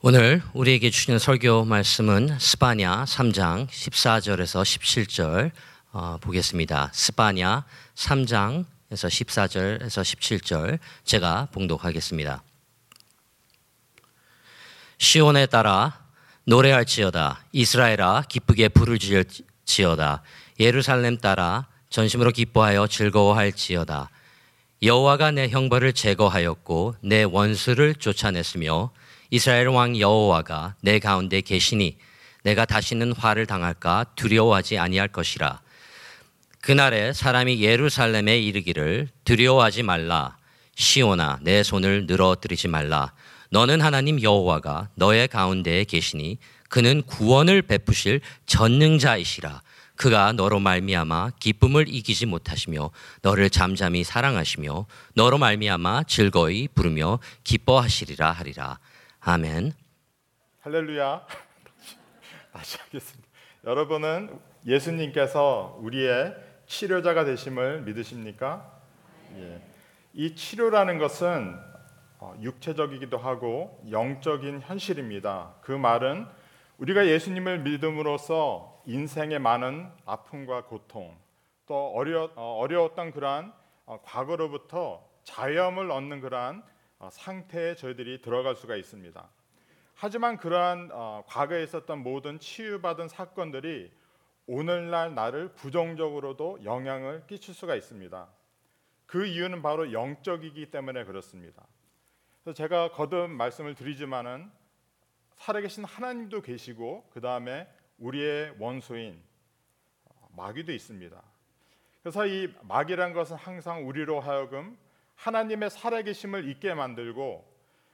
오늘 우리에게 주시는 설교 말씀은 스바냐 3장 14절에서 17절 어, 보겠습니다. 스바냐 3장에서 14절에서 17절 제가 봉독하겠습니다. 시온에 따라 노래할지어다 이스라엘아 기쁘게 부를 지어다 예루살렘 따라 전심으로 기뻐하여 즐거워할지어다 여호와가 내 형벌을 제거하였고 내 원수를 쫓아냈으며 이스라엘 왕 여호와가 내 가운데 계시니 내가 다시는 화를 당할까 두려워하지 아니할 것이라. 그날에 사람이 예루살렘에 이르기를 두려워하지 말라. 시온아 내 손을 늘어뜨리지 말라. 너는 하나님 여호와가 너의 가운데에 계시니 그는 구원을 베푸실 전능자이시라. 그가 너로 말미암아 기쁨을 이기지 못하시며 너를 잠잠히 사랑하시며 너로 말미암아 즐거이 부르며 기뻐하시리라 하리라. 아멘. 할렐루야. 다시 하겠습니다. 여러분은 예수님께서 우리의 치료자가 되심을 믿으십니까? 예. 이 치료라는 것은 어, 육체적이기도 하고 영적인 현실입니다. 그 말은 우리가 예수님을 믿음으로써 인생의 많은 아픔과 고통 또 어려, 어, 어려웠던 그러한 어, 과거로부터 자유함을 얻는 그러한 어, 상태에 저희들이 들어갈 수가 있습니다. 하지만 그러한 어, 과거에 있었던 모든 치유받은 사건들이 오늘날 나를 부정적으로도 영향을 끼칠 수가 있습니다. 그 이유는 바로 영적이기 때문에 그렇습니다. 그래서 제가 거듭 말씀을 드리지만은 살아계신 하나님도 계시고 그 다음에 우리의 원수인 어, 마귀도 있습니다. 그래서 이 마귀란 것은 항상 우리로 하여금 하나님의 살아계심을 잊게 만들고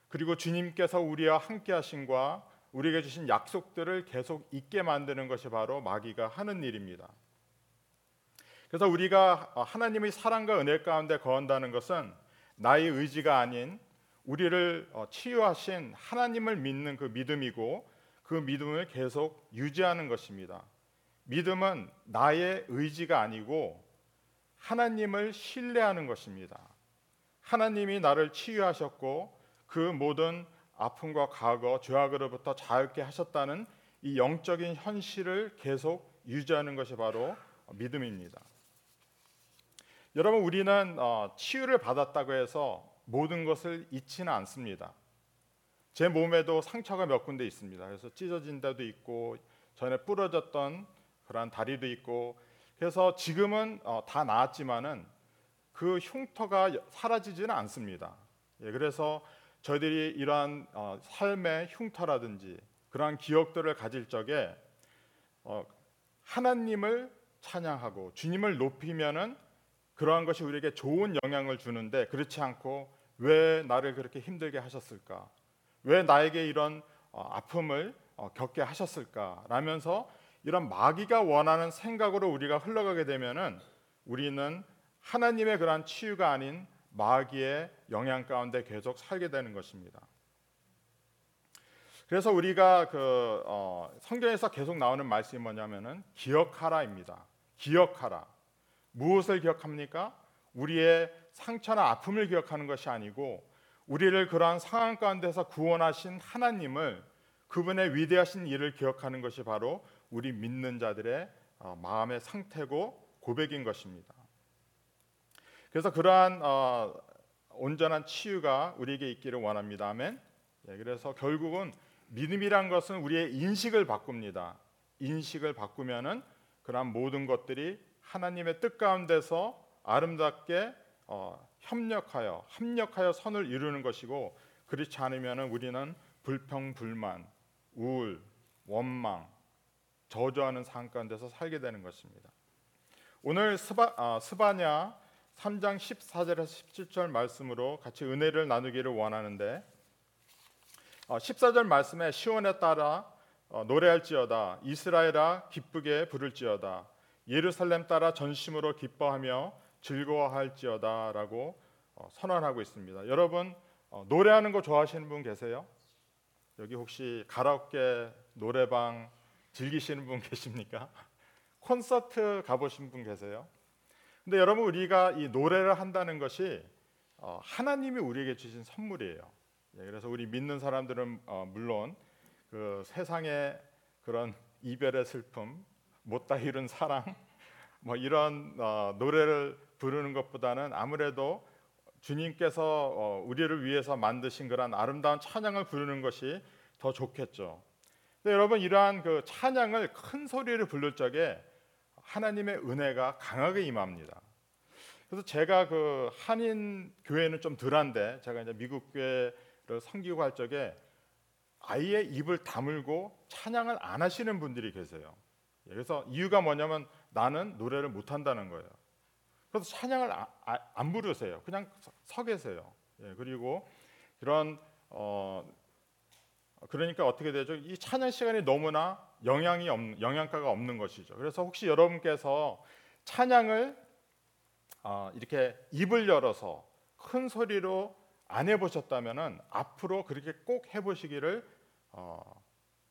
그리고 주님께서 우리와 함께 하신과 우리에게 주신 약속들을 계속 잊게 만드는 것이 바로 마귀가 하는 일입니다. 그래서 우리가 하나님의 사랑과 은혜 가운데 거한다는 것은 나의 의지가 아닌 우리를 어, 치유하신 하나님을 믿는 그 믿음이고 그 믿음을 계속 유지하는 것입니다. 믿음은 나의 의지가 아니고 하나님을 신뢰하는 것입니다. 하나님이 나를 치유하셨고 그 모든 아픔과 과거, 죄악으로부터 자유케 하셨다는 이 영적인 현실을 계속 유지하는 것이 바로 믿음입니다. 여러분 우리는 어, 치유를 받았다고 해서 모든 것을 잊지는 않습니다. 제 몸에도 상처가 몇 군데 있습니다. 그래서 찢어진 데도 있고 전에 부러졌던 그러한 다리도 있고 그래서 지금은 어, 다 나았지만은 그 흉터가 사라지지는 않습니다. 예, 그래서 저희들이 이러한 어, 삶의 흉터라든지 그러한 기억들을 가질 적에 어, 하나님을 찬양하고 주님을 높이면은 그러한 것이 우리에게 좋은 영향을 주는데 그렇지 않고 왜 나를 그렇게 힘들게 하셨을까? 왜 나에게 이런 어, 아픔을 어, 겪게 하셨을까? 라면서 이런 마귀가 원하는 생각으로 우리가 흘러가게 되면은 우리는 하나님의 그러한 치유가 아닌 마귀의 영향 가운데 계속 살게 되는 것입니다. 그래서 우리가 그 어, 성경에서 계속 나오는 말씀이 뭐냐면은 기억하라입니다. 기억하라. 무엇을 기억합니까? 우리의 상처나 아픔을 기억하는 것이 아니고 우리를 그러한 상황 가운데서 구원하신 하나님을 그분의 위대하신 일을 기억하는 것이 바로 우리 믿는 자들의 어, 마음의 상태고 고백인 것입니다. 그래서 그러한 어, 온전한 치유가 우리에게 있기를 원합니다. 아멘. 예, 그래서 결국은 믿음이란 것은 우리의 인식을 바꿉니다. 인식을 바꾸면은 그러한 모든 것들이 하나님의 뜻 가운데서 아름답게 어, 협력하여 합력하여 선을 이루는 것이고 그렇지 않으면은 우리는 불평 불만, 우울, 원망, 저주하는 삶 가운데서 살게 되는 것입니다. 오늘 스바, 아, 스바냐 3장 14절에서 17절 말씀으로 같이 은혜를 나누기를 원하는데 14절 어, 말씀에 시온에 따라 어, 노래할지어다 이스라엘아 기쁘게 부를지어다 예루살렘 따라 전심으로 기뻐하며 즐거워할지어다라고 어, 선언하고 있습니다. 여러분 노래하는 거 좋아하시는 분 계세요? 여기 혹시 가라오케 노래방 즐기시는 분 계십니까? 콘서트 가보신 분 계세요? 근데 여러분 우리가 이 노래를 한다는 것이 어, 하나님이 우리에게 주신 선물이에요. 예, 그래서 우리 믿는 사람들은 어, 물론 그 세상의 그런 이별의 슬픔, 못다 이룬 사랑, 뭐 이런 어, 노래를 부르는 것보다는 아무래도 주님께서 어, 우리를 위해서 만드신 그런 아름다운 찬양을 부르는 것이 더 좋겠죠. 근데 여러분 이러한 그 찬양을 큰 소리를 부를 적에 하나님의 은혜가 강하게 임합니다. 그래서 제가 그 한인 교회는 좀 덜한데 제가 이제 미국 교회를 섬기고 할 적에 아예 입을 다물고 찬양을 안 하시는 분들이 계세요. 예, 그래서 이유가 뭐냐면 나는 노래를 못 한다는 거예요. 그래서 찬양을 아, 아, 안 부르세요. 그냥 서, 서 계세요. 예, 그리고 그런 어 그러니까 어떻게 되죠? 이 찬양 시간이 너무나 영향이 없, 영향가가 없는 것이죠. 그래서 혹시 여러분께서 찬양을 어, 이렇게 입을 열어서 큰 소리로 안 해보셨다면은 앞으로 그렇게 꼭 해보시기를 어,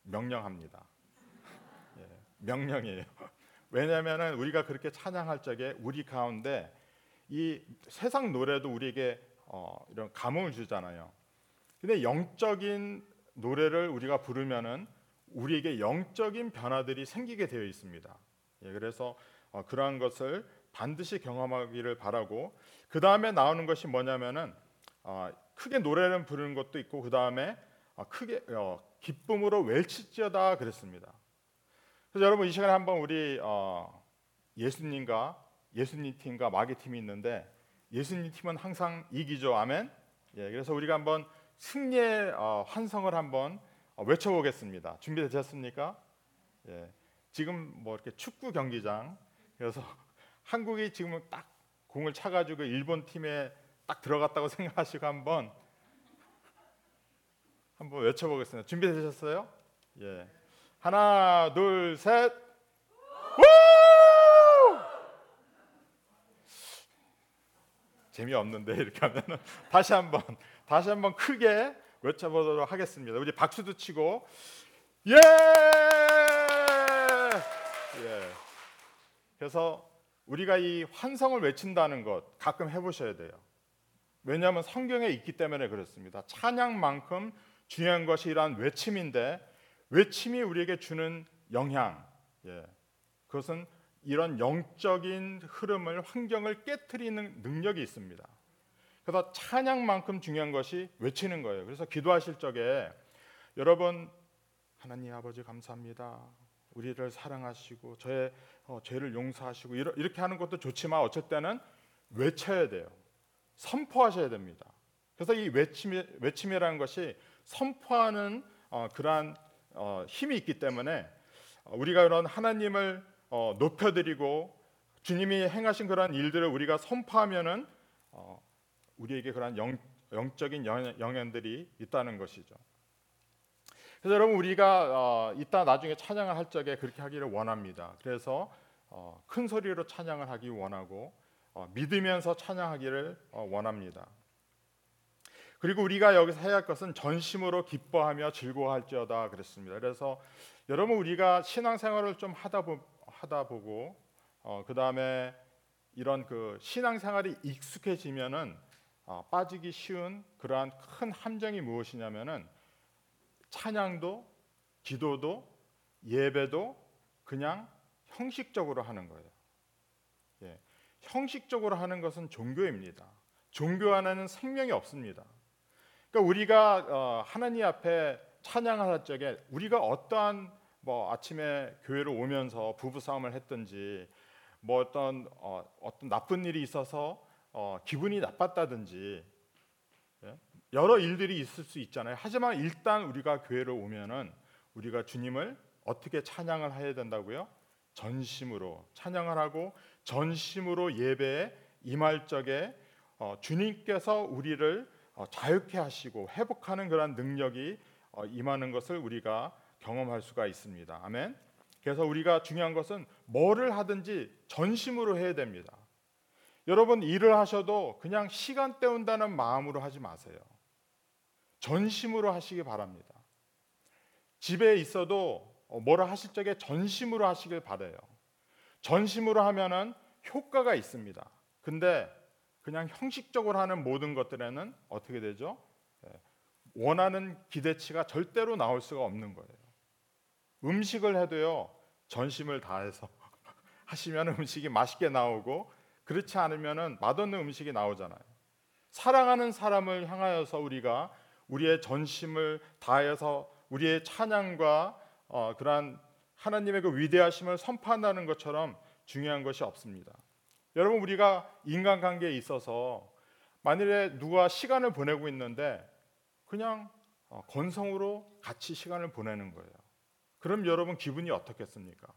명령합니다. 예, 명령이에요. 왜냐하면은 우리가 그렇게 찬양할 적에 우리 가운데 이 세상 노래도 우리에게 어, 이런 감흥을 주잖아요. 근데 영적인 노래를 우리가 부르면은 우리에게 영적인 변화들이 생기게 되어 있습니다. 예, 그래서 어, 그러한 것을 반드시 경험하기를 바라고 그 다음에 나오는 것이 뭐냐면은 어, 크게 노래를 부르는 것도 있고 그 다음에 어, 크게 어, 기쁨으로 외치지어다 그랬습니다. 그래서 여러분 이 시간에 한번 우리 어, 예수님과 예수님 팀과 마귀 팀이 있는데 예수님 팀은 항상 이기죠. 아멘. 예, 그래서 우리가 한번 승리의 어, 환성을 한번 어, 외쳐보겠습니다. 준비되셨습니까? 예, 지금 뭐 이렇게 축구 경기장 그래서 한국이 지금 딱 공을 차가지고 일본 팀에 딱 들어갔다고 생각하시고 한번 한번 외쳐보겠습니다. 준비되셨어요? 예, 하나, 둘, 셋. 우! 재미없는데 이렇게 하면 다시 한번 다시 한번 크게 외쳐보도록 하겠습니다. 우리 박수도 치고 예! 예. 그래서 우리가 이 환성을 외친다는 것 가끔 해보셔야 돼요. 왜냐하면 성경에 있기 때문에 그렇습니다. 찬양만큼 중요한 것이 이러한 외침인데 외침이 우리에게 주는 영향, 예. 그것은 이런 영적인 흐름을 환경을 깨뜨리는 능력이 있습니다. 그래서 찬양만큼 중요한 것이 외치는 거예요. 그래서 기도하실 적에 여러분 하나님 아버지 감사합니다. 우리를 사랑하시고 저의 어, 죄를 용서하시고 이렇게 하는 것도 좋지만 어쩔 때는 외쳐야 돼요. 선포하셔야 됩니다. 그래서 이 외침, 외침이라는 것이 선포하는 어, 그러한 어, 힘이 있기 때문에 우리가 그런 하나님을 어, 높여드리고 주님이 행하신 그런 일들을 우리가 선포하면은 어, 우리에게 그런 영, 영적인 영향들이 있다는 것이죠. 그래서 여러분 우리가 어, 이따 나중에 찬양을 할 적에 그렇게 하기를 원합니다. 그래서 어, 큰 소리로 찬양을 하기 원하고 어, 믿으면서 찬양하기를 어, 원합니다. 그리고 우리가 여기서 해야 할 것은 전심으로 기뻐하며 즐거워할지어다 그랬습니다. 그래서 여러분 우리가 신앙생활을 좀 하다, 보, 하다 보고 어, 그 다음에 이런 그 신앙생활이 익숙해지면은 어, 빠지기 쉬운 그러한 큰 함정이 무엇이냐면은 찬양도 기도도 예배도 그냥 형식적으로 하는 거예요. 예, 형식적으로 하는 것은 종교입니다. 종교 안에는 생명이 없습니다. 그러니까 우리가 어, 하나님 앞에 찬양할 적에 우리가 어떠한 뭐 아침에 교회를 오면서 부부 싸움을 했든지 뭐 어떤 어, 어떤 나쁜 일이 있어서 어, 기분이 나빴다든지 예? 여러 일들이 있을 수 있잖아요. 하지만 일단 우리가 교회를 오면은 우리가 주님을 어떻게 찬양을 해야 된다고요? 전심으로 찬양을 하고 전심으로 예배에 임할 적에 어, 주님께서 우리를 어, 자유케 하시고 회복하는 그런 능력이 어, 임하는 것을 우리가 경험할 수가 있습니다. 아멘. 그래서 우리가 중요한 것은 뭐를 하든지 전심으로 해야 됩니다. 여러분 일을 하셔도 그냥 시간 때운다는 마음으로 하지 마세요. 전심으로 하시기 바랍니다. 집에 있어도 어, 뭐라 하실 적에 전심으로 하시길 바래요. 전심으로 하면은 효과가 있습니다. 근데 그냥 형식적으로 하는 모든 것들에는 어떻게 되죠? 예, 원하는 기대치가 절대로 나올 수가 없는 거예요. 음식을 해도요 전심을 다해서 하시면 음식이 맛있게 나오고 그렇지 않으면 맛없는 음식이 나오잖아요. 사랑하는 사람을 향하여서 우리가 우리의 전심을 다해서 우리의 찬양과 어, 그러한 하나님의 그 위대하심을 선포한다는 것처럼 중요한 것이 없습니다. 여러분 우리가 인간관계에 있어서 만일에 누가 시간을 보내고 있는데 그냥 어, 건성으로 같이 시간을 보내는 거예요. 그럼 여러분 기분이 어떻겠습니까?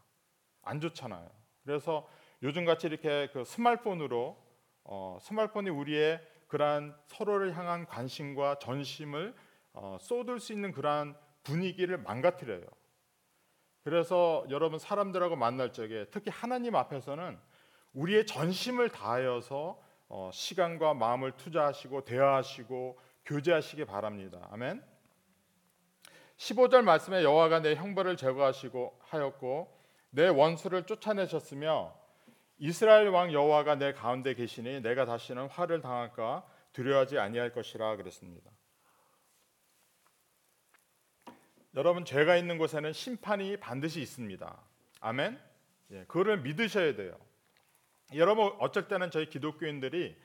안 좋잖아요. 그래서 요즘 같이 이렇게 그 스마트폰으로 어, 스마트폰이 우리의 그러한 서로를 향한 관심과 전심을 어, 쏟을 수 있는 그러한 분위기를 망가뜨려요. 그래서 여러분 사람들하고 만날 적에 특히 하나님 앞에서는 우리의 전심을 다하여서 어, 시간과 마음을 투자하시고 대화하시고 교제하시기 바랍니다. 아멘. 15절 말씀에 여호와가 내 형벌을 제거하시고 하였고 내 원수를 쫓아내셨으며 이스라엘 왕 여호와가 내 가운데 계시니 내가 다시는 화를 당할까 두려워하지 아니할 것이라 그랬습니다. 여러분 죄가 있는 곳에는 심판이 반드시 있습니다. 아멘. 예, 그거를 믿으셔야 돼요. 여러분 어쩔 때는 저희 기독교인들이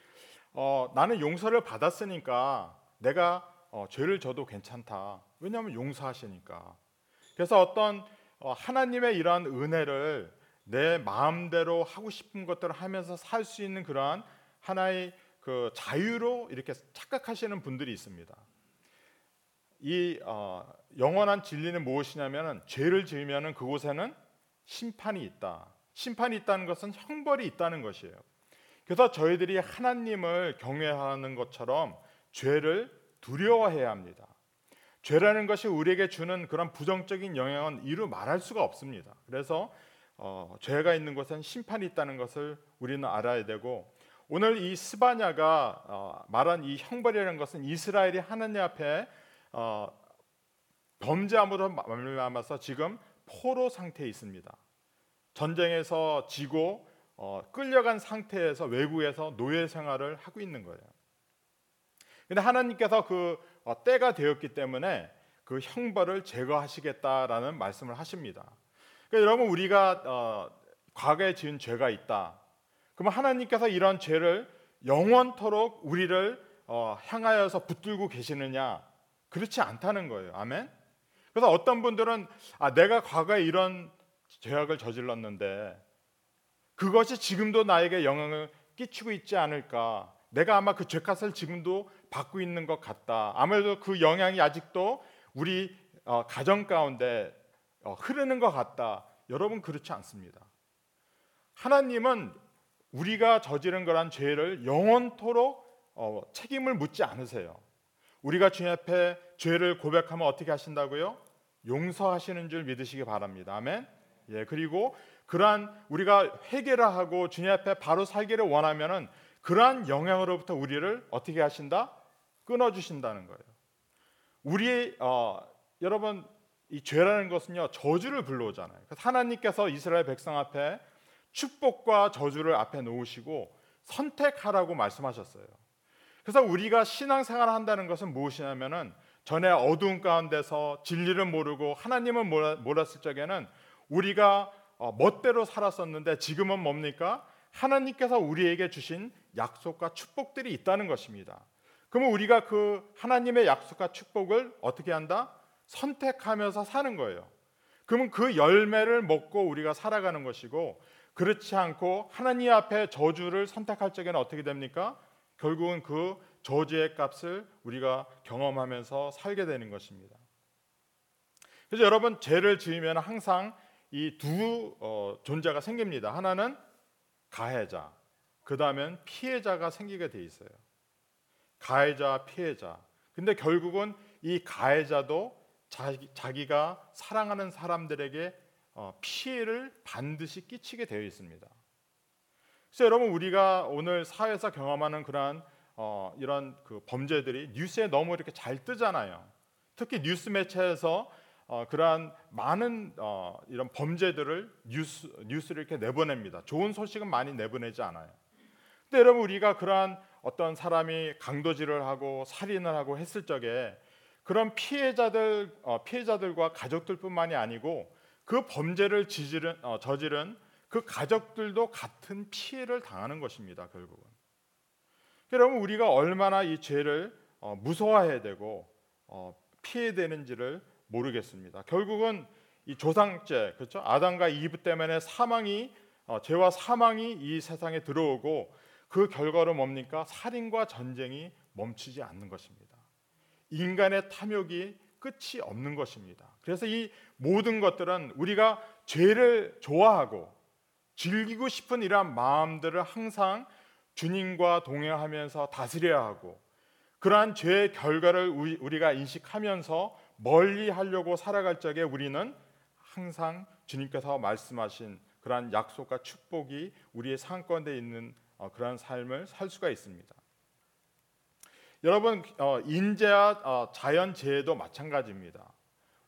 어, 나는 용서를 받았으니까 내가 어, 죄를 져도 괜찮다. 왜냐하면 용서하시니까. 그래서 어떤 어, 하나님의 이러한 은혜를 내 마음대로 하고 싶은 것들을 하면서 살 수 있는 그러한 하나의 그 자유로 이렇게 착각하시는 분들이 있습니다. 이 어, 영원한 진리는 무엇이냐면 죄를 지으면 그곳에는 심판이 있다. 심판이 있다는 것은 형벌이 있다는 것이에요. 그래서 저희들이 하나님을 경외하는 것처럼 죄를 두려워해야 합니다. 죄라는 것이 우리에게 주는 그런 부정적인 영향은 이루 말할 수가 없습니다. 그래서 어, 죄가 있는 곳은 심판이 있다는 것을 우리는 알아야 되고 오늘 이 스바냐가 어, 말한 이 형벌이라는 것은 이스라엘이 하나님 앞에 어, 범죄함으로 말미암아서 지금 포로 상태에 있습니다. 전쟁에서 지고 어, 끌려간 상태에서 외국에서 노예 생활을 하고 있는 거예요. 근데 하나님께서 그 어, 때가 되었기 때문에 그 형벌을 제거하시겠다라는 말씀을 하십니다. 그러니까 여러분 우리가 어, 과거에 지은 죄가 있다. 그러면 하나님께서 이런 죄를 영원토록 우리를 어, 향하여서 붙들고 계시느냐? 그렇지 않다는 거예요. 아멘. 그래서 어떤 분들은 아 내가 과거에 이런 죄악을 저질렀는데 그것이 지금도 나에게 영향을 끼치고 있지 않을까? 내가 아마 그 죄값을 지금도 받고 있는 것 같다. 아무래도 그 영향이 아직도 우리 어, 가정 가운데 어, 흐르는 것 같다. 여러분 그렇지 않습니다. 하나님은 우리가 저지른 거란 죄를 영원토록 어, 책임을 묻지 않으세요. 우리가 주님 앞에 죄를 고백하면 어떻게 하신다고요? 용서하시는 줄 믿으시기 바랍니다. 아멘. 예, 그리고 그러한 우리가 회개를 하고 주님 앞에 바로 살기를 원하면은 그러한 영향으로부터 우리를 어떻게 하신다? 끊어 주신다는 거예요. 우리 어, 여러분 이 죄라는 것은요 저주를 불러오잖아요. 하나님께서 이스라엘 백성 앞에 축복과 저주를 앞에 놓으시고 선택하라고 말씀하셨어요. 그래서 우리가 신앙생활을 한다는 것은 무엇이냐면은 전에 어두운 가운데서 진리를 모르고 하나님을 몰랐을 적에는 우리가 어, 멋대로 살았었는데 지금은 뭡니까? 하나님께서 우리에게 주신 약속과 축복들이 있다는 것입니다. 그러면 우리가 그 하나님의 약속과 축복을 어떻게 한다? 선택하면서 사는 거예요. 그러면 그 열매를 먹고 우리가 살아가는 것이고 그렇지 않고 하나님 앞에 저주를 선택할 적에는 어떻게 됩니까? 결국은 그 저주의 값을 우리가 경험하면서 살게 되는 것입니다. 그래서 여러분 죄를 지으면 항상 이두 어, 존재가 생깁니다. 하나는 가해자, 그 다음엔 피해자가 생기게 돼 있어요. 가해자, 피해자. 근데 결국은 이 가해자도 자기, 가 사랑하는 사람들에게 어, 피해를 반드시 끼치게 되어 있습니다. 그래서 여러분 우리가 오늘 사회에서 경험하는 그러한 어, 이런 그 범죄들이 뉴스에 너무 이렇게 잘 뜨잖아요. 특히 뉴스 매체에서 어, 그러한 많은 어, 이런 범죄들을 뉴스 뉴스를 이렇게 내보냅니다. 좋은 소식은 많이 내보내지 않아요. 근데 여러분 우리가 그러한 어떤 사람이 강도질을 하고 살인을 하고 했을 적에 그런 피해자들 어, 피해자들과 가족들뿐만이 아니고 그 범죄를 지지른, 어, 저지른 그 가족들도 같은 피해를 당하는 것입니다. 결국은. 여러분 우리가 얼마나 이 죄를 어, 무서워해야 되고 어, 피해 되는지를 모르겠습니다. 결국은 이 조상죄 그렇죠? 아담과 이브 때문에 사망이 어, 죄와 사망이 이 세상에 들어오고 그 결과로 뭡니까? 살인과 전쟁이 멈추지 않는 것입니다. 인간의 탐욕이 끝이 없는 것입니다. 그래서 이 모든 것들은 우리가 죄를 좋아하고 즐기고 싶은 이러한 마음들을 항상 주님과 동행하면서 다스려야 하고 그러한 죄의 결과를 우리가 인식하면서 멀리 하려고 살아갈 적에 우리는 항상 주님께서 말씀하신 그러한 약속과 축복이 우리의 상권에 있는 어, 그러한 삶을 살 수가 있습니다. 여러분 어, 인재와 어, 자연 재해도 마찬가지입니다.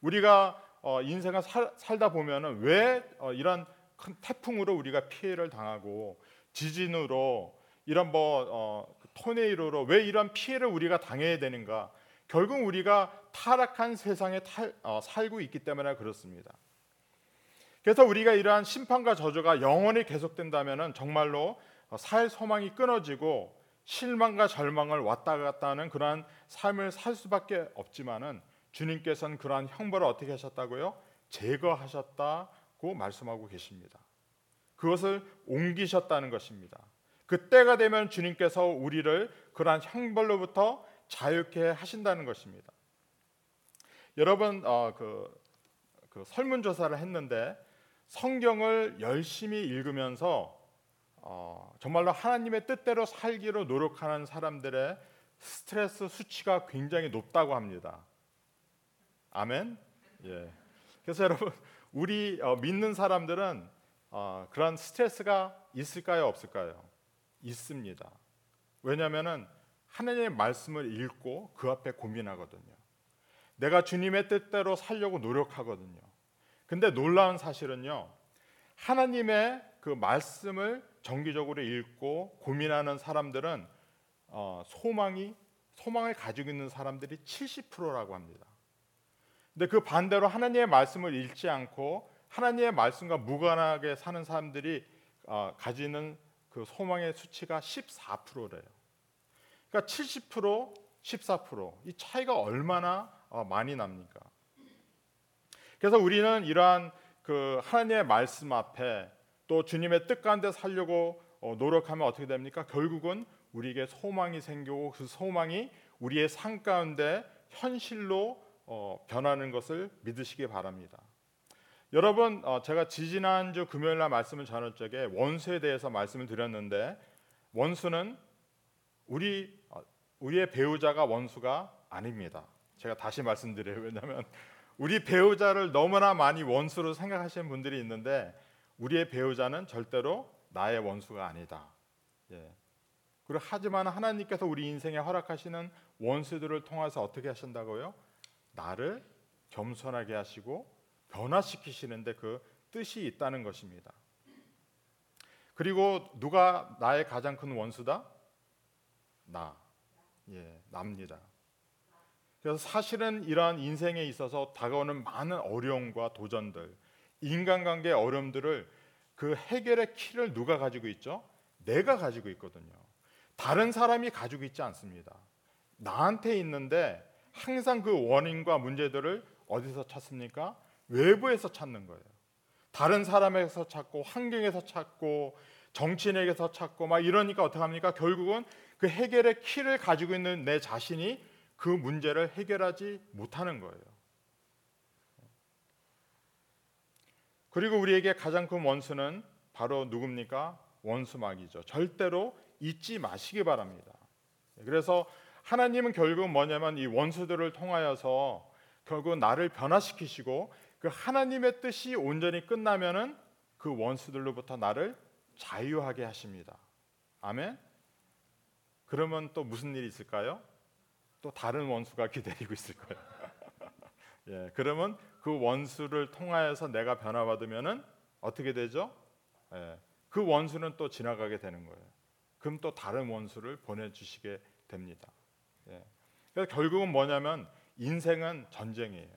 우리가 인생을 살 다 보면은 왜 이런 큰 태풍으로 우리가 피해를 당하고 지진으로 이런 뭐 어, 토네이로로 왜 이런 피해를 우리가 당해야 되는가? 결국 우리가 타락한 세상에 탈, 어, 살고 있기 때문에 그렇습니다. 그래서 우리가 이러한 심판과 저주가 영원히 계속된다면 정말로 살 소망이 끊어지고 실망과 절망을 왔다 갔다 하는 그러한 삶을 살 수밖에 없지만은 주님께서는 그러한 형벌을 어떻게 하셨다고요? 제거하셨다고 말씀하고 계십니다. 그것을 옮기셨다는 것입니다. 그때가 되면 주님께서 우리를 그러한 형벌로부터 자유케 하신다는 것입니다. 여러분 어, 그, 그 설문조사를 했는데 성경을 열심히 읽으면서 어, 정말로 하나님의 뜻대로 살기로 노력하는 사람들의 스트레스 수치가 굉장히 높다고 합니다. 아멘. 예. 그래서 여러분 우리 어, 믿는 사람들은 어, 그런 스트레스가 있을까요, 없을까요? 있습니다. 왜냐하면은 하나님의 말씀을 읽고 그 앞에 고민하거든요. 내가 주님의 뜻대로 살려고 노력하거든요. 근데 놀라운 사실은요. 하나님의 그 말씀을 정기적으로 읽고 고민하는 사람들은 어, 소망이 소망을 가지고 있는 사람들이 70%라고 합니다. 근데 그 반대로 하나님의 말씀을 읽지 않고 하나님의 말씀과 무관하게 사는 사람들이 어, 가지는 그 소망의 수치가 14%래요. 그러니까 70% 14%이 차이가 얼마나 어, 많이 납니까? 그래서 우리는 이러한 그 하나님의 말씀 앞에 또 주님의 뜻 가운데 살려고 어, 노력하면 어떻게 됩니까? 결국은 우리에게 소망이 생기고 그 소망이 우리의 삶 가운데 현실로 어, 변하는 것을 믿으시기 바랍니다. 여러분, 제가 지지난주 금요일 날 말씀을 전할 적에 원수에 대해서 말씀을 드렸는데 원수는 우리 우리의 배우자가 원수가 아닙니다. 제가 다시 말씀드려요. 왜냐하면 우리 배우자를 너무나 많이 원수로 생각하시는 분들이 있는데 우리의 배우자는 절대로 나의 원수가 아니다. 예. 그리고 하지만 하나님께서 우리 인생에 허락하시는 원수들을 통해서 어떻게 하신다고요? 나를 겸손하게 하시고 변화시키시는데 그 뜻이 있다는 것입니다. 그리고 누가 나의 가장 큰 원수다? 나. 예, 납니다. 그래서 사실은 이러한 인생에 있어서 다가오는 많은 어려움과 도전들, 인간관계 어려움들을 그 해결의 키를 누가 가지고 있죠? 내가 가지고 있거든요. 다른 사람이 가지고 있지 않습니다. 나한테 있는데 항상 그 원인과 문제들을 어디서 찾습니까? 외부에서 찾는 거예요. 다른 사람에서 찾고 환경에서 찾고 정치인에게서 찾고 막 이러니까 어떻게 합니까? 결국은 그 해결의 키를 가지고 있는 내 자신이 그 문제를 해결하지 못하는 거예요. 그리고 우리에게 가장 큰 원수는 바로 누굽니까? 원수막이죠. 절대로 잊지 마시기 바랍니다. 그래서 하나님은 결국 뭐냐면 이 원수들을 통하여서 결국 나를 변화시키시고 그 하나님의 뜻이 온전히 끝나면은 그 원수들로부터 나를 자유하게 하십니다. 아멘. 그러면 또 무슨 일이 있을까요? 또 다른 원수가 기다리고 있을 거예요. 예, 그러면 그 원수를 통하여서 내가 변화받으면은 어떻게 되죠? 예, 그 원수는 또 지나가게 되는 거예요. 그럼 또 다른 원수를 보내주시게 됩니다. 예. 그래서 결국은 뭐냐면 인생은 전쟁이에요.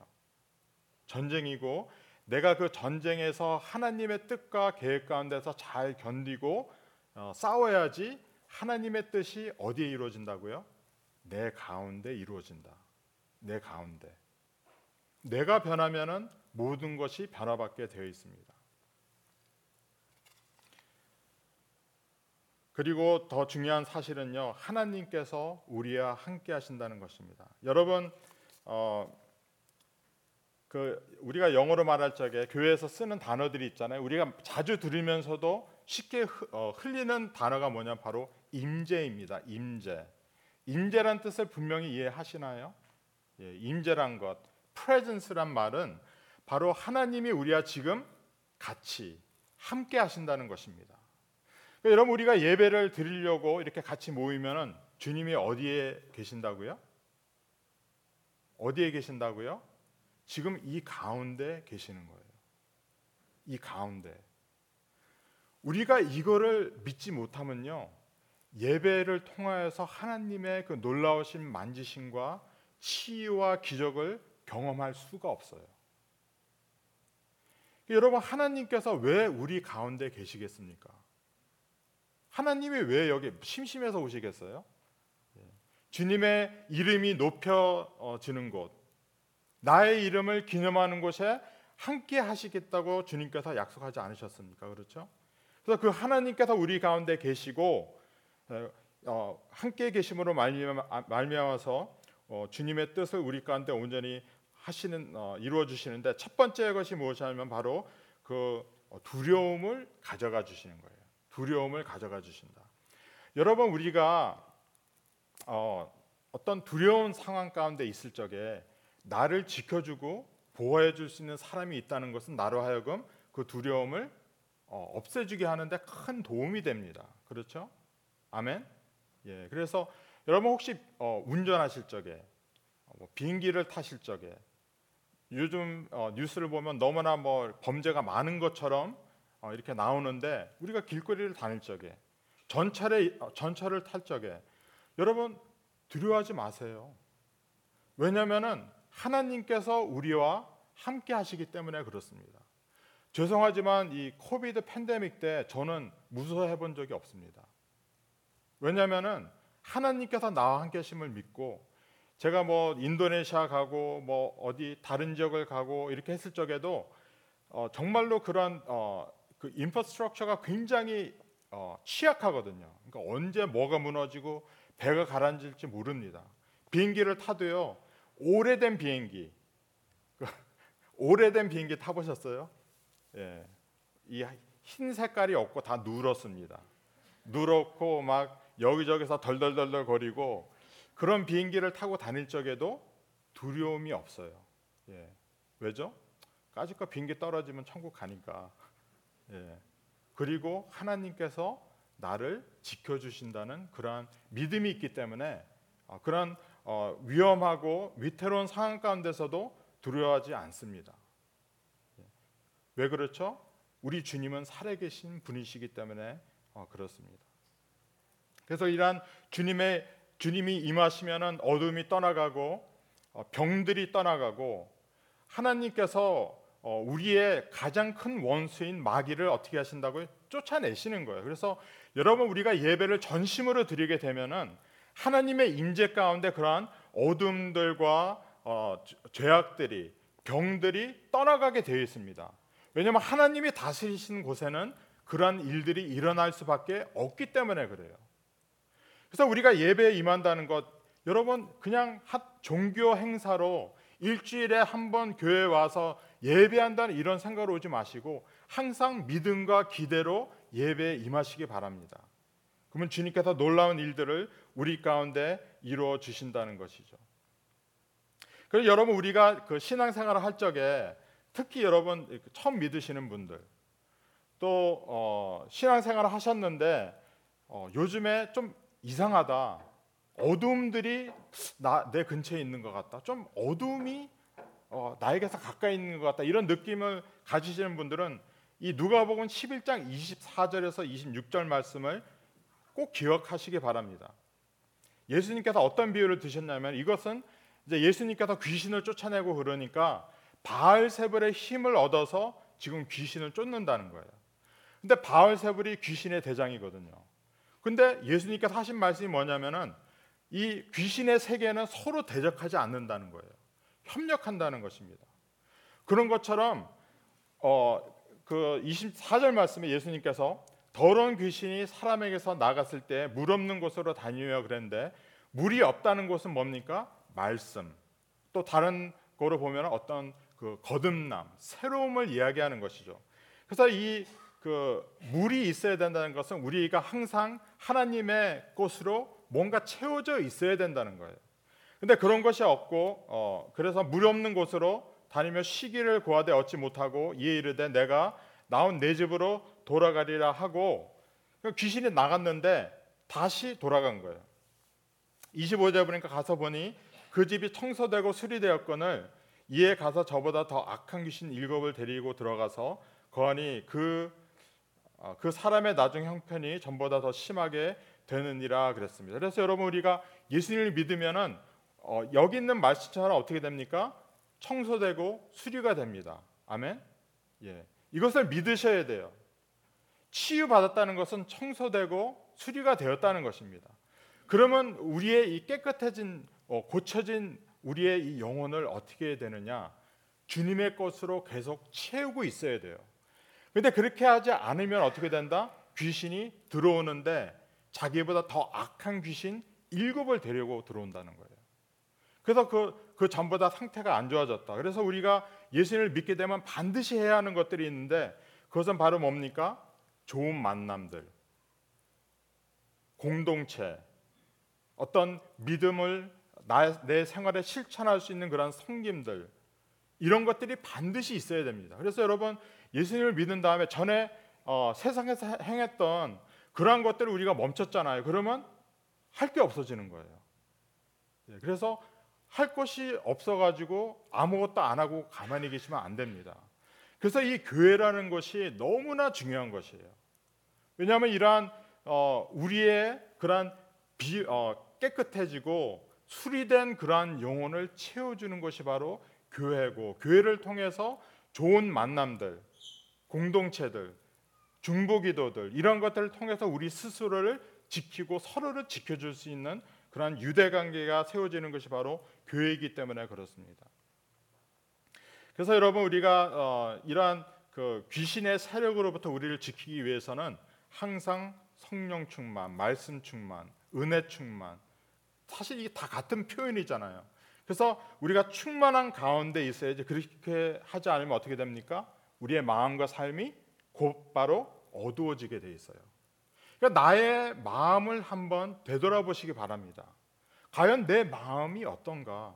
전쟁이고 내가 그 전쟁에서 하나님의 뜻과 계획 가운데서 잘 견디고 어, 싸워야지 하나님의 뜻이 어디에 이루어진다고요? 내 가운데 이루어진다. 내 가운데. 내가 변하면은 모든 것이 변화받게 되어 있습니다. 그리고 더 중요한 사실은요, 하나님께서 우리와 함께 하신다는 것입니다. 여러분, 어, 그 우리가 영어로 말할 적에 교회에서 쓰는 단어들이 있잖아요. 우리가 자주 들으면서도 쉽게 어, 흘리는 단어가 뭐냐 바로 임재입니다. 임재. 임재란 뜻을 분명히 이해하시나요? 예, 임재란 것, presence란 말은 바로 하나님이 우리와 지금 같이 함께 하신다는 것입니다. 그러니까 여러분 우리가 예배를 드리려고 이렇게 같이 모이면은 주님이 어디에 계신다고요? 어디에 계신다고요? 지금 이 가운데 계시는 거예요. 이 가운데. 우리가 이거를 믿지 못하면요. 예배를 통하여서 하나님의 그 놀라우신 만지심과 치유와 기적을 경험할 수가 없어요. 여러분 하나님께서 왜 우리 가운데 계시겠습니까? 하나님이 왜 여기 심심해서 오시겠어요? 예. 주님의 이름이 높여지는 곳, 나의 이름을 기념하는 곳에 함께 하시겠다고 주님께서 약속하지 않으셨습니까? 그렇죠? 그래서 그 하나님께서 우리 가운데 계시고 어, 함께 계심으로 말미암아서 어, 주님의 뜻을 우리 가운데 온전히 하시는 어, 이루어 주시는데 첫 번째 것이 무엇이냐면 바로 그 두려움을 가져가 주시는 거예요. 두려움을 가져가 주신다. 여러분 우리가 어, 어떤 두려운 상황 가운데 있을 적에 나를 지켜주고 보호해 줄 수 있는 사람이 있다는 것은 나로 하여금 그 두려움을 어, 없애주게 하는데 큰 도움이 됩니다. 그렇죠? 아멘. 예, 그래서 여러분 혹시 어, 운전하실 적에 어, 뭐 비행기를 타실 적에 요즘 어, 뉴스를 보면 너무나 뭐 범죄가 많은 것처럼 어, 이렇게 나오는데 우리가 길거리를 다닐 적에 전철에 어, 전철을 탈 적에 여러분 두려워하지 마세요. 왜냐하면은 하나님께서 우리와 함께 하시기 때문에 그렇습니다. 죄송하지만 이 코비드 팬데믹 때 저는 무서워해 본 적이 없습니다. 왜냐하면은 하나님께서 나와 함께 하심을 믿고 제가 뭐 인도네시아 가고 뭐 어디 다른 지역을 가고 이렇게 했을 적에도 어 정말로 그런 어그 인프라스트럭처가 굉장히 어 취약하거든요. 그러니까 언제 뭐가 무너지고 배가 가라앉을지 모릅니다. 비행기를 타도요 오래된 비행기, 오래된 비행기 타보셨어요? 예, 이 흰 색깔이 없고 다 누렇습니다. 누렇고 막 여기저기서 덜덜덜덜 거리고 그런 비행기를 타고 다닐 적에도 두려움이 없어요. 예, 왜죠? 까짓거 비행기 떨어지면 천국 가니까. 예, 그리고 하나님께서 나를 지켜주신다는 그러한 믿음이 있기 때문에 어, 그런 어, 위험하고 위태로운 상황 가운데서도 두려워하지 않습니다. 예. 왜 그렇죠? 우리 주님은 살아계신 분이시기 때문에 어, 그렇습니다. 그래서 이러한 주님의 주님이 임하시면은 어둠이 떠나가고 어, 병들이 떠나가고 하나님께서 어, 우리의 가장 큰 원수인 마귀를 어떻게 하신다고요? 쫓아내시는 거예요. 그래서 여러분 우리가 예배를 전심으로 드리게 되면은 하나님의 임재 가운데 그러한 어둠들과 어, 죄악들이 병들이 떠나가게 되어 있습니다. 왜냐하면 하나님이 다스리시는 곳에는 그러한 일들이 일어날 수밖에 없기 때문에 그래요. 그래서 우리가 예배에 임한다는 것, 여러분 그냥 종교 행사로 일주일에 한 번 교회 와서 예배한다는 이런 생각으로 오지 마시고 항상 믿음과 기대로 예배에 임하시기 바랍니다. 그러면 주님께서 놀라운 일들을 우리 가운데 이루어 주신다는 것이죠. 그래서 여러분 우리가 그 신앙생활을 할 적에 특히 여러분 처음 믿으시는 분들 또 어, 신앙생활을 하셨는데 어, 요즘에 좀 이상하다 어둠들이 나, 내 근처에 있는 것 같다 좀 어둠이 어, 나에게서 가까이 있는 것 같다 이런 느낌을 가지시는 분들은 이 누가복음 11장 24절에서 26절 말씀을 꼭 기억하시기 바랍니다. 예수님께서 어떤 비유를 드셨냐면 이것은 이제 예수님께서 귀신을 쫓아내고 그러니까 바알세불의 힘을 얻어서 지금 귀신을 쫓는다는 거예요. 근데 바알세불이 귀신의 대장이거든요. 근데 예수님께서 하신 말씀이 뭐냐면은 이 귀신의 세계는 서로 대적하지 않는다는 거예요. 협력한다는 것입니다. 그런 것처럼 어 그 24절 말씀에 예수님께서 더러운 귀신이 사람에게서 나갔을 때 물 없는 곳으로 다니며 그랬는데 물이 없다는 곳은 뭡니까? 말씀. 또 다른 거로 보면 어떤 그 거듭남, 새로움을 이야기하는 것이죠. 그래서 이 그 물이 있어야 된다는 것은 우리가 항상 하나님의 곳으로 뭔가 채워져 있어야 된다는 거예요. 근데 그런 것이 없고 어 그래서 물 없는 곳으로 다니며 시기를 구하되 얻지 못하고 이에 이르되 내가 나온 내 집으로 돌아가리라 하고 귀신이 나갔는데 다시 돌아간 거예요. 25절 보니까 가서 보니 그 집이 청소되고 수리되었거늘 이에 가서 저보다 더 악한 귀신 일곱을 데리고 들어가서 거하니 그, 어, 그 사람의 나중 형편이 전보다 더 심하게 되느니라 그랬습니다. 그래서 여러분 우리가 예수님을 믿으면은 어, 여기 있는 말씀처럼 어떻게 됩니까? 청소되고 수리가 됩니다. 아멘. 예, 이것을 믿으셔야 돼요. 치유 받았다는 것은 청소되고 수리가 되었다는 것입니다. 그러면 우리의 이 깨끗해진 어, 고쳐진 우리의 이 영혼을 어떻게 되느냐? 주님의 것으로 계속 채우고 있어야 돼요. 근데 그렇게 하지 않으면 어떻게 된다? 귀신이 들어오는데 자기보다 더 악한 귀신 일곱을 데리고 들어온다는 거예요. 그래서 그, 그 전보다 상태가 안 좋아졌다. 그래서 우리가 예수님을 믿게 되면 반드시 해야 하는 것들이 있는데 그것은 바로 뭡니까? 좋은 만남들, 공동체, 어떤 믿음을 나, 내 생활에 실천할 수 있는 그런 성김들 이런 것들이 반드시 있어야 됩니다. 그래서 여러분 예수님을 믿은 다음에 전에 어, 세상에서 행했던 그러한 것들을 우리가 멈췄잖아요. 그러면 할 게 없어지는 거예요. 예, 그래서 할 것이 없어가지고 아무것도 안 하고 가만히 계시면 안 됩니다. 그래서 이 교회라는 것이 너무나 중요한 것이에요. 왜냐하면 이러한 어, 우리의 그러한 비, 어, 깨끗해지고 수리된 그러한 영혼을 채워주는 것이 바로 교회고 교회를 통해서 좋은 만남들, 공동체들, 중보기도들 이런 것들을 통해서 우리 스스로를 지키고 서로를 지켜줄 수 있는 그러한 유대 관계가 세워지는 것이 바로 교회이기 때문에 그렇습니다. 그래서 여러분 우리가 어, 이러한 그 귀신의 세력으로부터 우리를 지키기 위해서는 항상 성령 충만, 말씀 충만, 은혜 충만. 사실 이게 다 같은 표현이잖아요. 그래서 우리가 충만한 가운데 있어야지 그렇게 하지 않으면 어떻게 됩니까? 우리의 마음과 삶이 곧바로 어두워지게 돼 있어요. 그러니까 나의 마음을 한번 되돌아보시기 바랍니다. 과연 내 마음이 어떤가?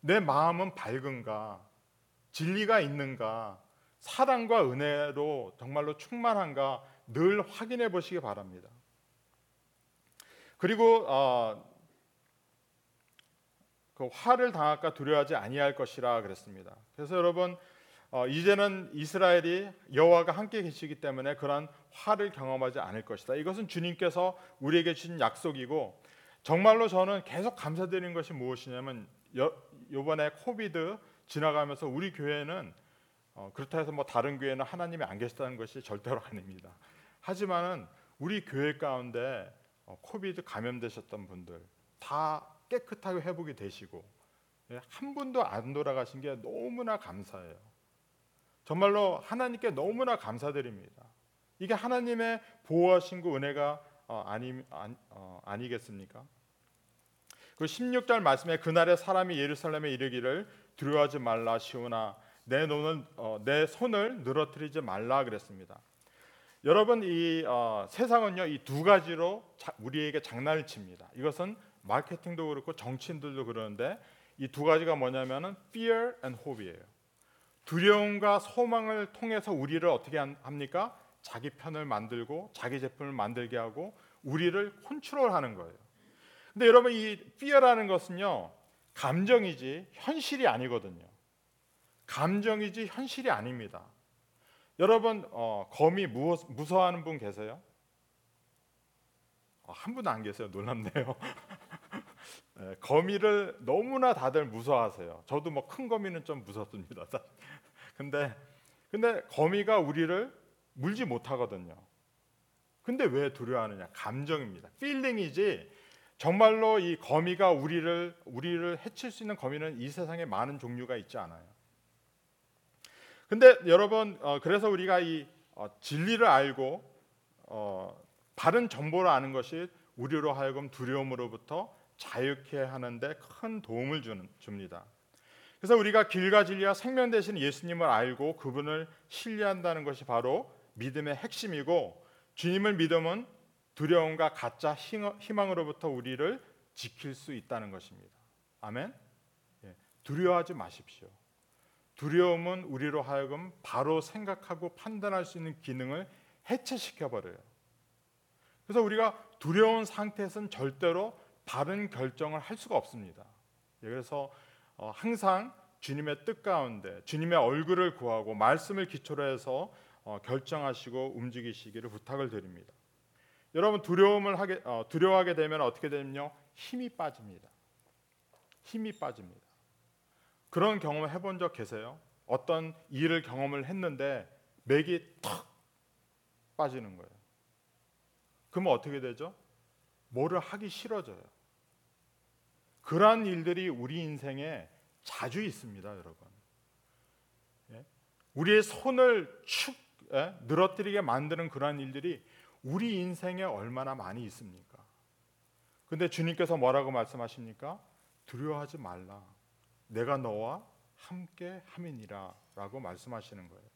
내 마음은 밝은가? 진리가 있는가? 사랑과 은혜로 정말로 충만한가? 늘 확인해 보시기 바랍니다. 그리고 어, 그 화를 당할까 두려워하지 아니할 것이라 그랬습니다. 그래서 여러분 어, 이제는 이스라엘이 여호와가 함께 계시기 때문에 그런 화를 경험하지 않을 것이다. 이것은 주님께서 우리에게 주신 약속이고 정말로 저는 계속 감사드리는 것이 무엇이냐면 요번에 코비드 지나가면서 우리 교회는 어, 그렇다 해서 뭐 다른 교회는 하나님이 안 계시다는 것이 절대로 아닙니다. 하지만은 우리 교회 가운데 어, 코비드 감염되셨던 분들 다 깨끗하게 회복이 되시고 예, 한 분도 안 돌아가신 게 너무나 감사해요. 정말로 하나님께 너무나 감사드립니다. 이게 하나님의 보호하신 은혜가 어, 아니, 아니, 어, 아니 겠습니까? 그 16절 말씀에 그날에 사람이 예루살렘에 이르기를 두려워하지 말라 시오나 내 손을 어, 내 손을 늘어뜨리지 말라 그랬습니다. 여러분 이 어, 세상은요 이 두 가지로 자, 우리에게 장난을 칩니다. 이것은 마케팅도 그렇고 정치인들도 그러는데 이 두 가지가 뭐냐면은 fear and hope이에요. 두려움과 소망을 통해서 우리를 어떻게 합니까? 자기 편을 만들고 자기 제품을 만들게 하고 우리를 컨트롤하는 거예요. 근데 여러분 이 fear라는 것은요 감정이지 현실이 아니거든요. 감정이지 현실이 아닙니다. 여러분 어, 거미 무, 무서워하는 분 계세요? 어, 한 분도 안 계세요. 놀랍네요. 예, 거미를 너무나 다들 무서워하세요. 저도 뭐 큰 거미는 좀 무섭습니다. 근데 근데 거미가 우리를 물지 못하거든요. 근데 왜 두려워하느냐? 감정입니다. feeling이지 정말로 이 거미가 우리를 우리를 해칠 수 있는 거미는 이 세상에 많은 종류가 있지 않아요. 근데 여러분 어, 그래서 우리가 이 어, 진리를 알고 어, 바른 정보를 아는 것이 우리로 하여금 두려움으로부터 자유케 하는데 큰 도움을 주는, 줍니다. 그래서 우리가 길과 진리와 생명 되신 예수님을 알고 그분을 신뢰한다는 것이 바로 믿음의 핵심이고 주님을 믿음은 두려움과 가짜 희망으로부터 우리를 지킬 수 있다는 것입니다. 아멘. 예, 두려워하지 마십시오. 두려움은 우리로 하여금 바로 생각하고 판단할 수 있는 기능을 해체시켜 버려요. 그래서 우리가 두려운 상태에서는 절대로 바른 결정을 할 수가 없습니다. 예, 그래서 어, 항상 주님의 뜻 가운데 주님의 얼굴을 구하고 말씀을 기초로 해서 어, 결정하시고 움직이시기를 부탁을 드립니다. 여러분 두려움을 하게 어, 두려워하게 되면 어떻게 되면요 힘이 빠집니다. 힘이 빠집니다. 그런 경험 해본 적 계세요? 어떤 일을 경험을 했는데 맥이 탁 빠지는 거예요. 그러면 어떻게 되죠? 뭐를 하기 싫어져요. 그러한 일들이 우리 인생에 자주 있습니다, 여러분. 예? 우리의 손을 축 예? 늘어뜨리게 만드는 그러한 일들이 우리 인생에 얼마나 많이 있습니까? 근데 주님께서 뭐라고 말씀하십니까? 두려워하지 말라. 내가 너와 함께 함이니라라고 말씀하시는 거예요.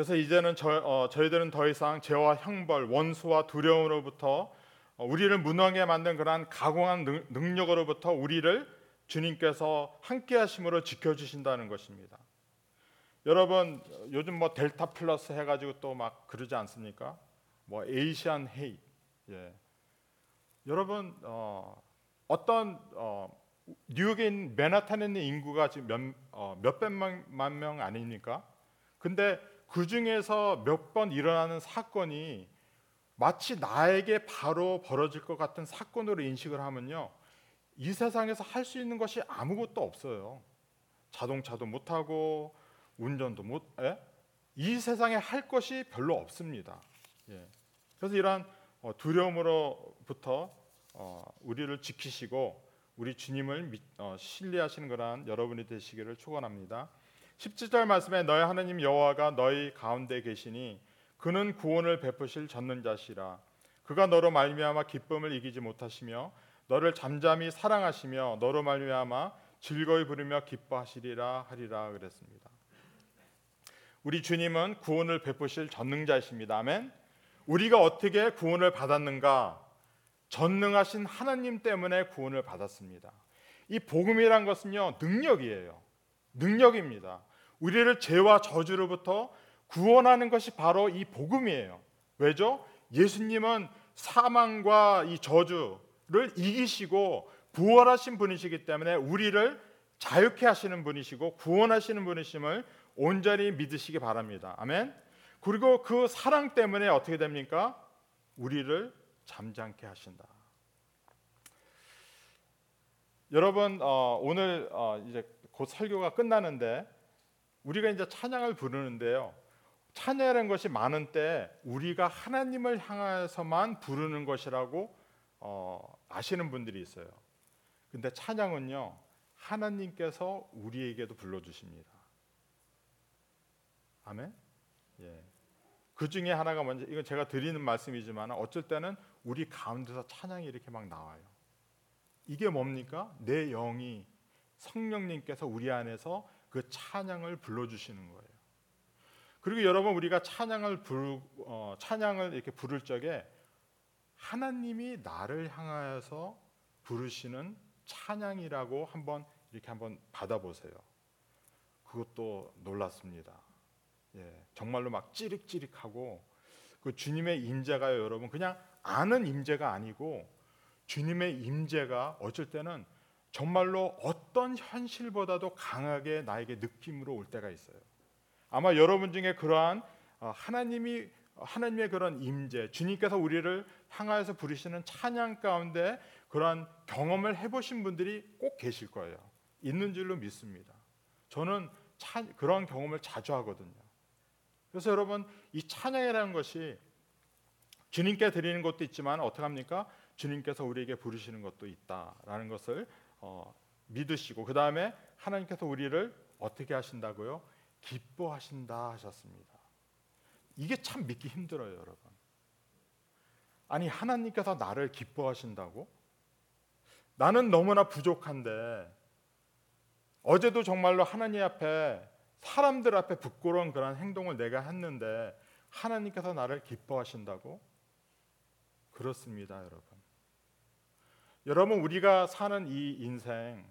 그래서 이제는 저, 어, 저희들은 더 이상 죄와 형벌, 원수와 두려움으로부터 어, 우리를 무능하게 만든 그러한 가공한 능, 능력으로부터 우리를 주님께서 함께 하심으로 지켜 주신다는 것입니다. 여러분 요즘 뭐 델타 플러스 해 가지고 또 막 그러지 않습니까? 뭐 에이시안 헤이. 예. 여러분 어, 어떤 어, 뉴욕에 있는 맨하탄에 있는 인구가 지금 몇, 어, 몇 백만 명 아닙니까? 근데 그 중에서 몇 번 일어나는 사건이 마치 나에게 바로 벌어질 것 같은 사건으로 인식을 하면요. 이 세상에서 할 수 있는 것이 아무것도 없어요. 자동차도 못 타고 운전도 못 에? 이 세상에 할 것이 별로 없습니다. 예. 그래서 이러한 어, 두려움으로부터 어, 우리를 지키시고 우리 주님을 어, 신뢰하시는 그러한 여러분이 되시기를 축원합니다. 17절 말씀에 너희 하나님 여호와가 너희 가운데 계시니 그는 구원을 베푸실 전능자시라 그가 너로 말미암아 기쁨을 이기지 못하시며 너를 잠잠히 사랑하시며 너로 말미암아 즐거이 부르며 기뻐하시리라 하리라 그랬습니다. 우리 주님은 구원을 베푸실 전능자이십니다. 아멘. 우리가 어떻게 구원을 받았는가? 전능하신 하나님 때문에 구원을 받았습니다. 이 복음이란 것은요 능력이에요. 능력입니다. 우리를 죄와 저주로부터 구원하는 것이 바로 이 복음이에요. 왜죠? 예수님은 사망과 이 저주를 이기시고 부활하신 분이시기 때문에 우리를 자유케 하시는 분이시고 구원하시는 분이심을 온전히 믿으시기 바랍니다. 아멘. 그리고 그 사랑 때문에 어떻게 됩니까? 우리를 잠잠케 하신다. 여러분 어, 오늘 어, 이제 곧 설교가 끝나는데 우리가 이제 찬양을 부르는데요. 찬양이라는 것이 많은 때 우리가 하나님을 향해서만 부르는 것이라고 어, 아시는 분들이 있어요. 근데 찬양은요 하나님께서 우리에게도 불러 주십니다. 아멘. 예. 그 중에 하나가 먼저 이건 제가 드리는 말씀이지만 어쩔 때는 우리 가운데서 찬양이 이렇게 막 나와요. 이게 뭡니까? 내 영이 성령님께서 우리 안에서 그 찬양을 불러주시는 거예요. 그리고 여러분 우리가 찬양을 부르, 어, 찬양을 이렇게 부를 적에 하나님이 나를 향하여서 부르시는 찬양이라고 한번 이렇게 한번 받아보세요. 그것도 놀랐습니다. 예, 정말로 막 찌릿찌릿하고 그 주님의 임재가 여러분 그냥 아는 임재가 아니고 주님의 임재가 어쩔 때는 정말로 어 떤 현실보다도 강하게 나에게 느낌으로 올 때가 있어요. 아마 여러분 중에 그러한 어, 하나님이 하나님의 그런 임재, 주님께서 우리를 향하여서 부르시는 찬양 가운데 그러한 경험을 해보신 분들이 꼭 계실 거예요. 있는 줄로 믿습니다. 저는 차, 그런 경험을 자주 하거든요. 그래서 여러분 이 찬양이라는 것이 주님께 드리는 것도 있지만 어떻게 합니까? 주님께서 우리에게 부르시는 것도 있다라는 것을 어, 믿으시고 그 다음에 하나님께서 우리를 어떻게 하신다고요? 기뻐하신다 하셨습니다. 이게 참 믿기 힘들어요, 여러분. 아니 하나님께서 나를 기뻐하신다고? 나는 너무나 부족한데 어제도 정말로 하나님 앞에 사람들 앞에 부끄러운 그런 행동을 내가 했는데 하나님께서 나를 기뻐하신다고? 그렇습니다, 여러분. 여러분 우리가 사는 이 인생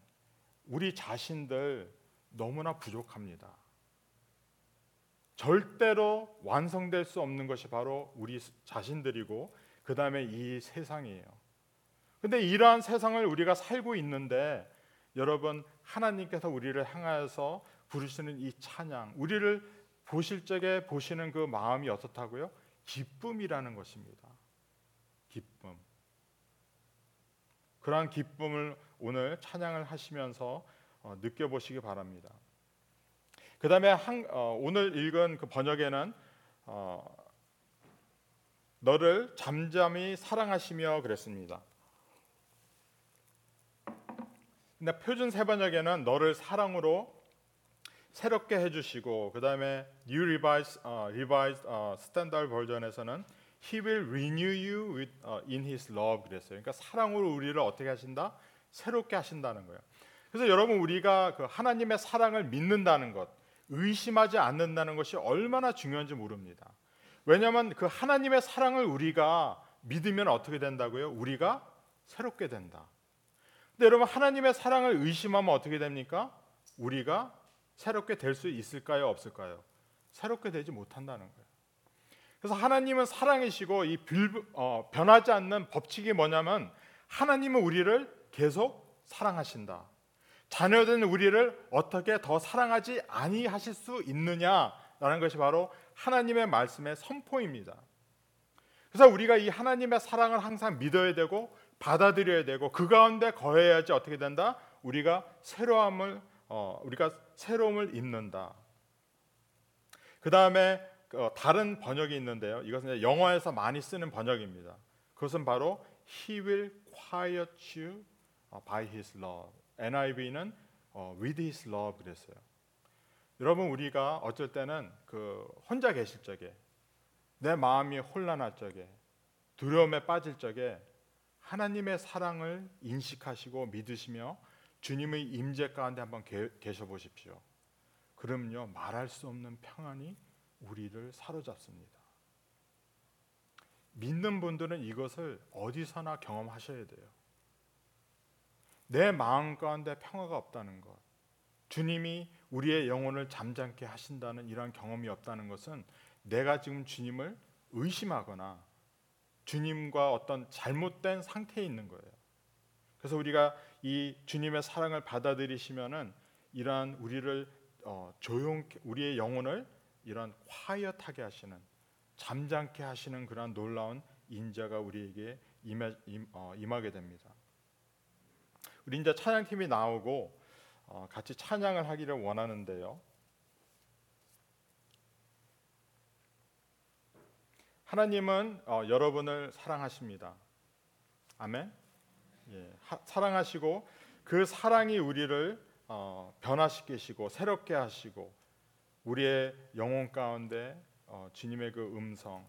우리 자신들 너무나 부족합니다. 절대로 완성될 수 없는 것이 바로 우리 자신들이고 그 다음에 이 세상이에요. 근데 이러한 세상을 우리가 살고 있는데 여러분 하나님께서 우리를 향하여서 부르시는 이 찬양, 우리를 보실 적에 보시는 그 마음이 어떻다고요? 기쁨이라는 것입니다. 기쁨. 그러한 기쁨을 오늘 찬양을 하시면서 어, 느껴보시기 바랍니다. 그 다음에 어, 오늘 읽은 그 번역에는 어, 너를 잠잠히 사랑하시며 그랬습니다. 근데 표준 세 번역에는 너를 사랑으로 새롭게 해주시고 그 다음에 New Revised, uh, Revised uh, Standard 버전에서는 He will renew you with, uh, in His love 그랬어요. 그러니까 사랑으로 우리를 어떻게 하신다? 새롭게 하신다는 거예요. 그래서 여러분 우리가 그 하나님의 사랑을 믿는다는 것, 의심하지 않는다는 것이 얼마나 중요한지 모릅니다. 왜냐하면 그 하나님의 사랑을 우리가 믿으면 어떻게 된다고요? 우리가 새롭게 된다. 근데 여러분 하나님의 사랑을 의심하면 어떻게 됩니까? 우리가 새롭게 될 수 있을까요? 없을까요? 새롭게 되지 못한다는 거예요. 그래서 하나님은 사랑이시고 이 빌, 어, 변하지 않는 법칙이 뭐냐면 하나님은 우리를 계속 사랑하신다. 자녀된 우리를 어떻게 더 사랑하지 아니하실 수 있느냐라는 것이 바로 하나님의 말씀의 선포입니다. 그래서 우리가 이 하나님의 사랑을 항상 믿어야 되고 받아들여야 되고 그 가운데 거해야지 어떻게 된다? 우리가 새로움을 어, 우리가 새로움을 입는다. 그 다음에 어, 다른 번역이 있는데요. 이것은 영어에서 많이 쓰는 번역입니다. 그것은 바로 He will quiet you by His love. NIV는 어, with His love 그랬어요. 여러분 우리가 어쩔 때는 그 혼자 계실 적에 내 마음이 혼란할 적에 두려움에 빠질 적에 하나님의 사랑을 인식하시고 믿으시며 주님의 임재 가운데 한번 계셔 보십시오. 그럼요 말할 수 없는 평안이 우리를 사로잡습니다. 믿는 분들은 이것을 어디서나 경험하셔야 돼요. 내 마음 가운데 평화가 없다는 것, 주님이 우리의 영혼을 잠잠케 하신다는 이러한 경험이 없다는 것은 내가 지금 주님을 의심하거나 주님과 어떤 잘못된 상태에 있는 거예요. 그래서 우리가 이 주님의 사랑을 받아들이시면은 이러한 우리를 어, 조용 우리의 영혼을 이런 화이엇하게 하시는 잠잠케 하시는 그러한 놀라운 인자가 우리에게 임하, 임, 어, 임하게 됩니다. 이제 찬양팀이 나오고 어, 같이 찬양을 하기를 원하는데요. 하나님은 어, 여러분을 사랑하십니다. 아멘. 예, 하, 사랑하시고 그 사랑이 우리를 어, 변화시키시고 새롭게 하시고 우리의 영혼 가운데 어, 주님의 그 음성,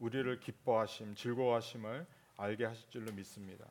우리를 기뻐하심, 즐거워하심을 알게 하실 줄로 믿습니다.